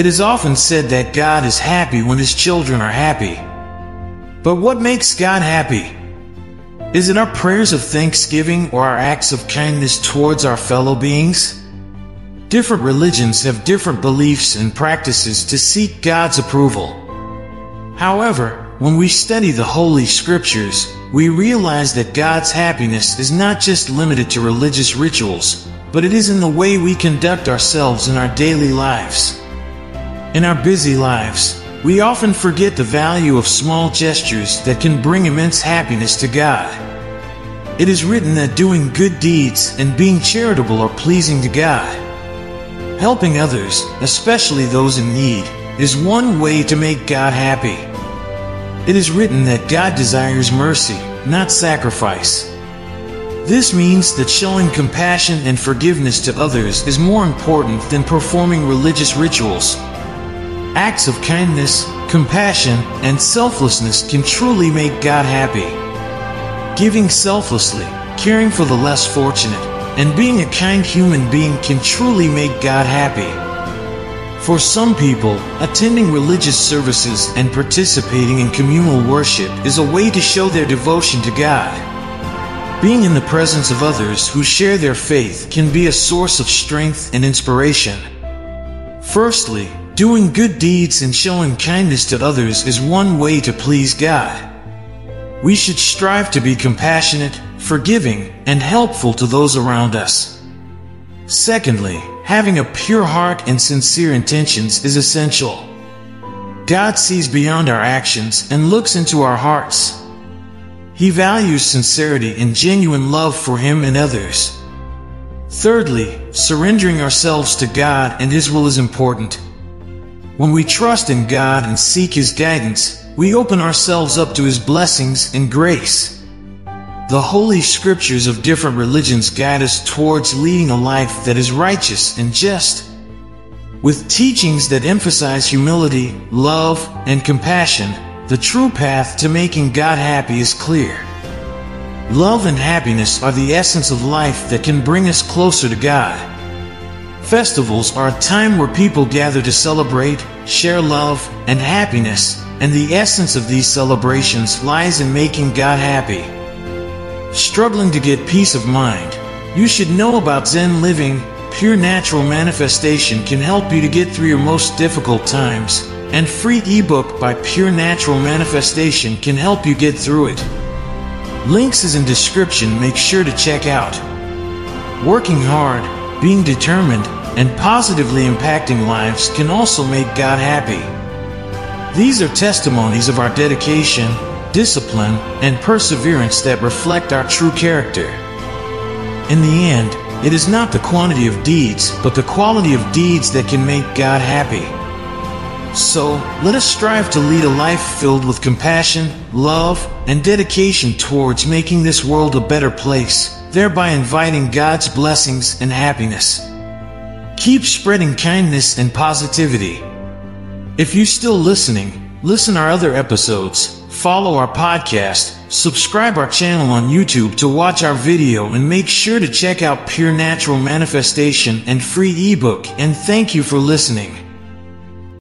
It is often said that God is happy when his children are happy. But what makes God happy? Is it our prayers of thanksgiving or our acts of kindness towards our fellow beings? Different religions have different beliefs and practices to seek God's approval. However, when we study the Holy Scriptures, we realize that God's happiness is not just limited to religious rituals, but it is in the way we conduct ourselves in our daily lives. In our busy lives, we often forget the value of small gestures that can bring immense happiness to God. It is written that doing good deeds and being charitable are pleasing to God. Helping others, especially those in need, is one way to make God happy. It is written that God desires mercy, not sacrifice. This means that showing compassion and forgiveness to others is more important than performing religious rituals. Acts of kindness, compassion, and selflessness can truly make God happy. Giving selflessly, caring for the less fortunate, and being a kind human being can truly make God happy. For some people, attending religious services and participating in communal worship is a way to show their devotion to God. Being in the presence of others who share their faith can be a source of strength and inspiration. Firstly, doing good deeds and showing kindness to others is one way to please God. We should strive to be compassionate, forgiving, and helpful to those around us. Secondly, Having a pure heart and sincere intentions is essential. God sees beyond our actions and looks into our hearts. He values sincerity and genuine love for Him and others. Thirdly, surrendering ourselves to God and His will is important. When we trust in God and seek His guidance, we open ourselves up to His blessings and grace. The holy scriptures of different religions guide us towards leading a life that is righteous and just. With teachings that emphasize humility, love, and compassion, the true path to making God happy is clear. Love and happiness are the essence of life that can bring us closer to God. Festivals are a time where people gather to celebrate, share love, and happiness, and the essence of these celebrations lies in making God happy. Struggling to get peace of mind? You should know about Zen Living. Pure Natural Manifestation can help you to get through your most difficult times, and free ebook by Pure Natural Manifestation can help you get through it. Links is in description, make sure to check out. Working hard, being determined, and positively impacting lives can also make God happy. These are testimonies of our dedication, discipline, and perseverance that reflect our true character. In the end, it is not the quantity of deeds, but the quality of deeds that can make God happy. So, let us strive to lead a life filled with compassion, love, and dedication towards making this world a better place, thereby inviting God's blessings and happiness. Keep spreading kindness and positivity. If you're still listening, listen our other episodes follow our podcast, subscribe our channel on YouTube to watch our video and make sure to check out Pure Natural Manifestation and free ebook and thank you for listening.